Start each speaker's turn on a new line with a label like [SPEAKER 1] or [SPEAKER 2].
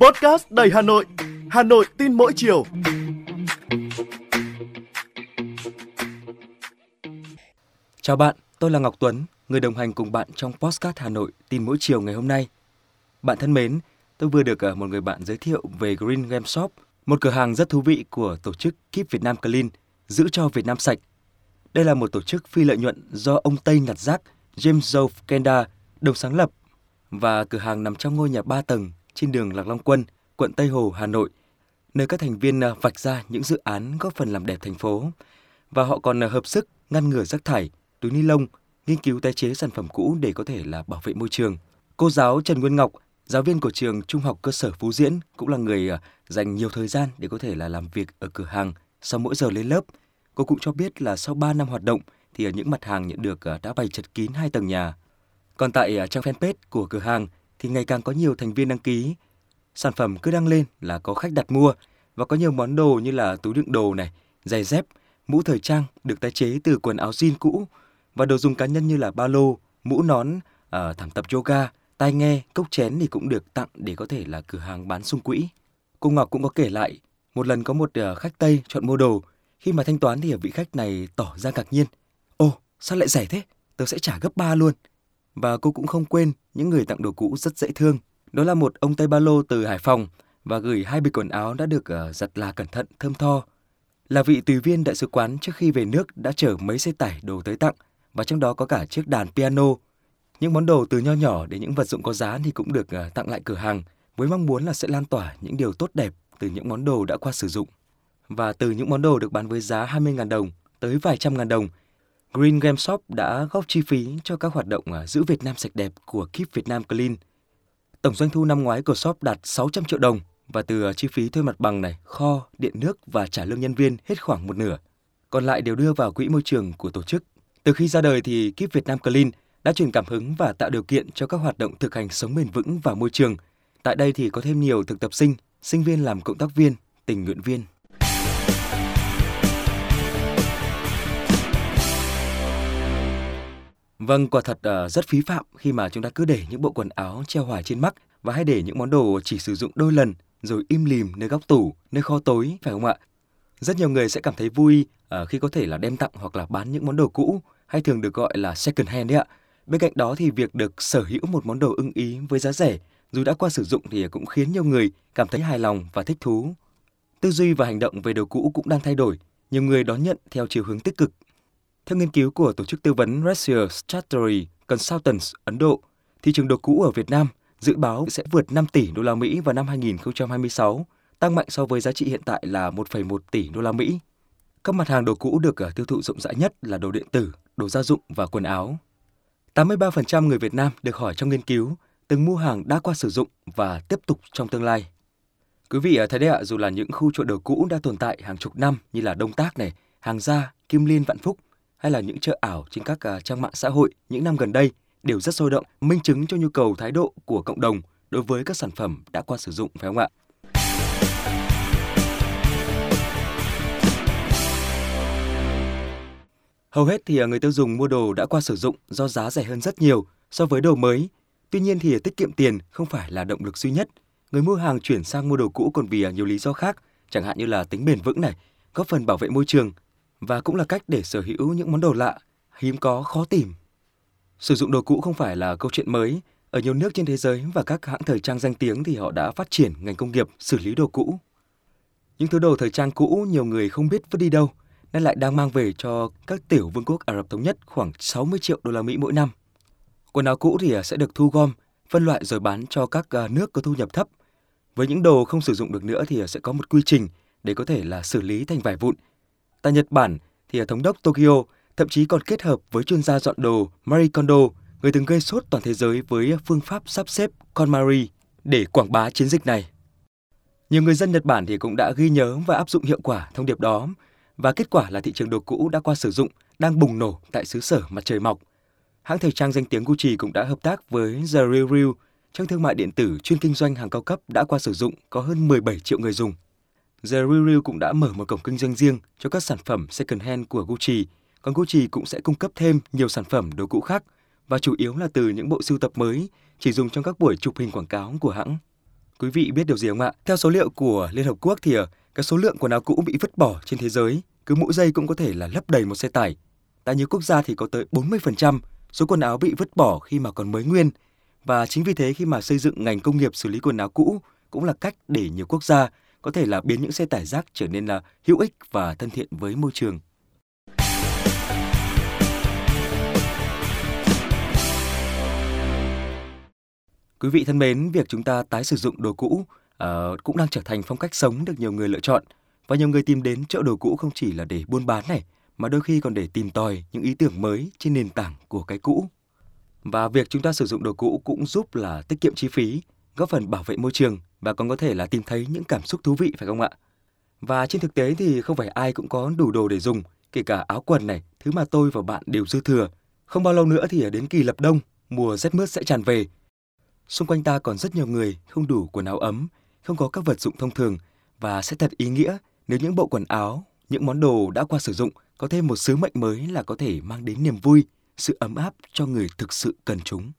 [SPEAKER 1] Podcast đầy Hà Nội, Hà Nội tin mỗi chiều.
[SPEAKER 2] Chào bạn, tôi là Ngọc Tuấn, người đồng hành cùng bạn trong Podcast Hà Nội tin mỗi chiều ngày hôm nay. Bạn thân mến, tôi vừa được ờ, một người bạn giới thiệu về Green Game Shop, một cửa hàng rất thú vị của tổ chức Keep Việt Nam Clean, giữ cho Việt Nam sạch. Đây là một tổ chức phi lợi nhuận do ông Tây nhặt rác James Joe Kenda đồng sáng lập và cửa hàng nằm trong ngôi nhà 3 tầng trên đường Lạc Long Quân, quận Tây Hồ, Hà Nội, nơi các thành viên à, vạch ra những dự án góp phần làm đẹp thành phố. Và họ còn à, hợp sức ngăn ngừa rác thải, túi ni lông, nghiên cứu tái chế sản phẩm cũ để có thể là bảo vệ môi trường. Cô giáo Trần Nguyên Ngọc, giáo viên của trường Trung học cơ sở Phú Diễn cũng là người à, dành nhiều thời gian để có thể là làm việc ở cửa hàng sau mỗi giờ lên lớp. Cô cũng cho biết là sau 3 năm hoạt động thì ở những mặt hàng nhận được đã bày chật kín hai tầng nhà. Còn tại à, trang fanpage của cửa hàng thì ngày càng có nhiều thành viên đăng ký. Sản phẩm cứ đăng lên là có khách đặt mua và có nhiều món đồ như là túi đựng đồ này, giày dép, mũ thời trang được tái chế từ quần áo jean cũ và đồ dùng cá nhân như là ba lô, mũ nón, à, thảm tập yoga, tai nghe, cốc chén thì cũng được tặng để có thể là cửa hàng bán sung quỹ. Cô Ngọc cũng có kể lại, một lần có một à, khách Tây chọn mua đồ, khi mà thanh toán thì vị khách này tỏ ra ngạc nhiên. Ồ, sao lại rẻ thế? Tớ sẽ trả gấp 3 luôn. Và cô cũng không quên những người tặng đồ cũ rất dễ thương. Đó là một ông Tây Ba Lô từ Hải Phòng và gửi hai bịch quần áo đã được ờ, giặt là cẩn thận, thơm tho. Là vị tùy viên đại sứ quán trước khi về nước đã chở mấy xe tải đồ tới tặng và trong đó có cả chiếc đàn piano. Những món đồ từ nho nhỏ đến những vật dụng có giá thì cũng được ờ, tặng lại cửa hàng với mong muốn là sẽ lan tỏa những điều tốt đẹp từ những món đồ đã qua sử dụng. Và từ những món đồ được bán với giá 20.000 đồng tới vài trăm ngàn đồng, Green Game Shop đã góp chi phí cho các hoạt động à, giữ Việt Nam sạch đẹp của Keep Việt Nam Clean. Tổng doanh thu năm ngoái của shop đạt 600 triệu đồng và từ à, chi phí thuê mặt bằng này, kho, điện nước và trả lương nhân viên hết khoảng một nửa. Còn lại đều đưa vào quỹ môi trường của tổ chức. Từ khi ra đời thì Keep Việt Nam Clean đã truyền cảm hứng và tạo điều kiện cho các hoạt động thực hành sống bền vững và môi trường. Tại đây thì có thêm nhiều thực tập sinh, sinh viên làm cộng tác viên, tình nguyện viên. Vâng, quả thật uh, rất phí phạm khi mà chúng ta cứ để những bộ quần áo treo hoài trên mắt và hay để những món đồ chỉ sử dụng đôi lần rồi im lìm nơi góc tủ, nơi kho tối, phải không ạ? Rất nhiều người sẽ cảm thấy vui uh, khi có thể là đem tặng hoặc là bán những món đồ cũ hay thường được gọi là second hand đấy ạ. Bên cạnh đó thì việc được sở hữu một món đồ ưng ý với giá rẻ dù đã qua sử dụng thì cũng khiến nhiều người cảm thấy hài lòng và thích thú. Tư duy và hành động về đồ cũ cũng đang thay đổi, nhiều người đón nhận theo chiều hướng tích cực theo nghiên cứu của tổ chức tư vấn Russia Strategy Consultants Ấn Độ, thị trường đồ cũ ở Việt Nam dự báo sẽ vượt 5 tỷ đô la Mỹ vào năm 2026, tăng mạnh so với giá trị hiện tại là 1,1 tỷ đô la Mỹ. Các mặt hàng đồ cũ được ờ, tiêu thụ rộng rãi nhất là đồ điện tử, đồ gia dụng và quần áo. 83% người Việt Nam được hỏi trong nghiên cứu từng mua hàng đã qua sử dụng và tiếp tục trong tương lai. Quý vị ờ, thấy đấy ạ, dù là những khu chợ đồ cũ đã tồn tại hàng chục năm như là Đông Tác này, Hàng Gia, Kim Liên, Vạn Phúc hay là những chợ ảo trên các à, trang mạng xã hội những năm gần đây đều rất sôi động, minh chứng cho nhu cầu thái độ của cộng đồng đối với các sản phẩm đã qua sử dụng phải không ạ? Hầu hết thì à, người tiêu dùng mua đồ đã qua sử dụng do giá rẻ hơn rất nhiều so với đồ mới. Tuy nhiên thì tiết kiệm tiền không phải là động lực duy nhất. Người mua hàng chuyển sang mua đồ cũ còn vì à, nhiều lý do khác, chẳng hạn như là tính bền vững này, góp phần bảo vệ môi trường và cũng là cách để sở hữu những món đồ lạ, hiếm có, khó tìm. Sử dụng đồ cũ không phải là câu chuyện mới. Ở nhiều nước trên thế giới và các hãng thời trang danh tiếng thì họ đã phát triển ngành công nghiệp xử lý đồ cũ. Những thứ đồ thời trang cũ nhiều người không biết vứt đi đâu, nên lại đang mang về cho các tiểu vương quốc Ả Rập Thống Nhất khoảng 60 triệu đô la Mỹ mỗi năm. Quần áo cũ thì sẽ được thu gom, phân loại rồi bán cho các à, nước có thu nhập thấp. Với những đồ không sử dụng được nữa thì sẽ có một quy trình để có thể là xử lý thành vải vụn Tại Nhật Bản thì thống đốc Tokyo thậm chí còn kết hợp với chuyên gia dọn đồ Marie Kondo, người từng gây sốt toàn thế giới với phương pháp sắp xếp KonMari để quảng bá chiến dịch này. Nhiều người dân Nhật Bản thì cũng đã ghi nhớ và áp dụng hiệu quả thông điệp đó và kết quả là thị trường đồ cũ đã qua sử dụng đang bùng nổ tại xứ sở mặt trời mọc. Hãng thời trang danh tiếng Gucci cũng đã hợp tác với The Real Real, trang thương mại điện tử chuyên kinh doanh hàng cao cấp đã qua sử dụng có hơn 17 triệu người dùng. The Real Real cũng đã mở một cổng kinh doanh riêng cho các sản phẩm second hand của Gucci, còn Gucci cũng sẽ cung cấp thêm nhiều sản phẩm đồ cũ khác và chủ yếu là từ những bộ sưu tập mới chỉ dùng trong các buổi chụp hình quảng cáo của hãng. Quý vị biết điều gì không ạ? Theo số liệu của Liên Hợp Quốc thì ờ, cái số lượng quần áo cũ bị vứt bỏ trên thế giới cứ mỗi giây cũng có thể là lấp đầy một xe tải. Tại nhiều quốc gia thì có tới 40% số quần áo bị vứt bỏ khi mà còn mới nguyên. Và chính vì thế khi mà xây dựng ngành công nghiệp xử lý quần áo cũ cũng là cách để nhiều quốc gia có thể là biến những xe tải rác trở nên là hữu ích và thân thiện với môi trường. Quý vị thân mến, việc chúng ta tái sử dụng đồ cũ uh, cũng đang trở thành phong cách sống được nhiều người lựa chọn và nhiều người tìm đến chợ đồ cũ không chỉ là để buôn bán này mà đôi khi còn để tìm tòi những ý tưởng mới trên nền tảng của cái cũ. Và việc chúng ta sử dụng đồ cũ cũng giúp là tiết kiệm chi phí, góp phần bảo vệ môi trường và còn có thể là tìm thấy những cảm xúc thú vị phải không ạ? Và trên thực tế thì không phải ai cũng có đủ đồ để dùng, kể cả áo quần này, thứ mà tôi và bạn đều dư thừa. Không bao lâu nữa thì đến kỳ lập đông, mùa rét mướt sẽ tràn về. Xung quanh ta còn rất nhiều người không đủ quần áo ấm, không có các vật dụng thông thường và sẽ thật ý nghĩa nếu những bộ quần áo, những món đồ đã qua sử dụng có thêm một sứ mệnh mới là có thể mang đến niềm vui, sự ấm áp cho người thực sự cần chúng.